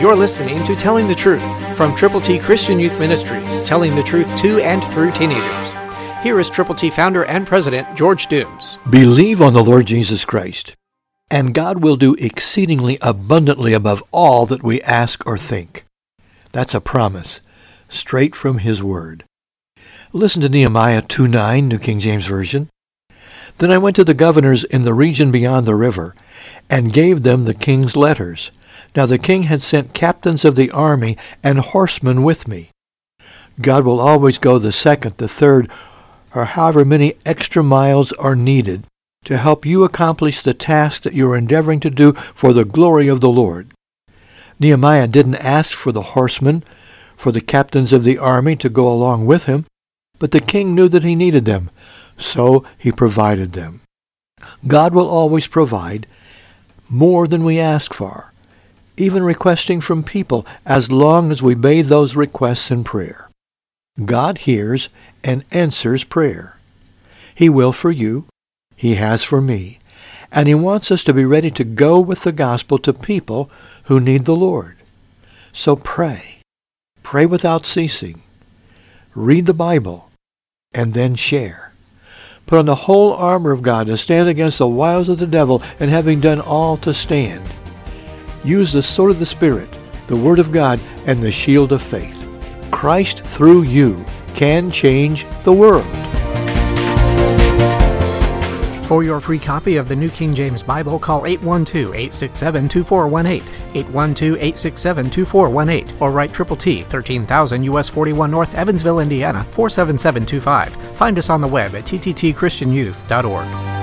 You're listening to Telling the Truth from Triple T Christian Youth Ministries, telling the truth to and through teenagers. Here is Triple T founder and president George Dooms. Believe on the Lord Jesus Christ, and God will do exceedingly abundantly above all that we ask or think. That's a promise, straight from His Word. Listen to Nehemiah 2.9, New King James Version. Then I went to the governors in the region beyond the river, and gave them the king's letters. Now the king had sent captains of the army and horsemen with me. God will always go the second, the third, or however many extra miles are needed to help you accomplish the task that you're endeavoring to do for the glory of the Lord. Nehemiah didn't ask for the horsemen, for the captains of the army to go along with him, but the king knew that he needed them, so he provided them. God will always provide more than we ask for, even requesting from people as long as we bathe those requests in prayer. God hears and answers prayer. He will for you. He has for me. And he wants us to be ready to go with the gospel to people who need the Lord. So pray. Pray without ceasing. Read the Bible and then share. Put on the whole armor of God to stand against the wiles of the devil, and having done all to stand. Use the sword of the Spirit, the Word of God, and the shield of faith. Christ through you can change the world. For your free copy of the New King James Bible, call 812-867-2418, 812-867-2418, or write Triple T, 13000 US 41 North, Evansville, Indiana, 47725. Find us on the web at tttchristianyouth.org.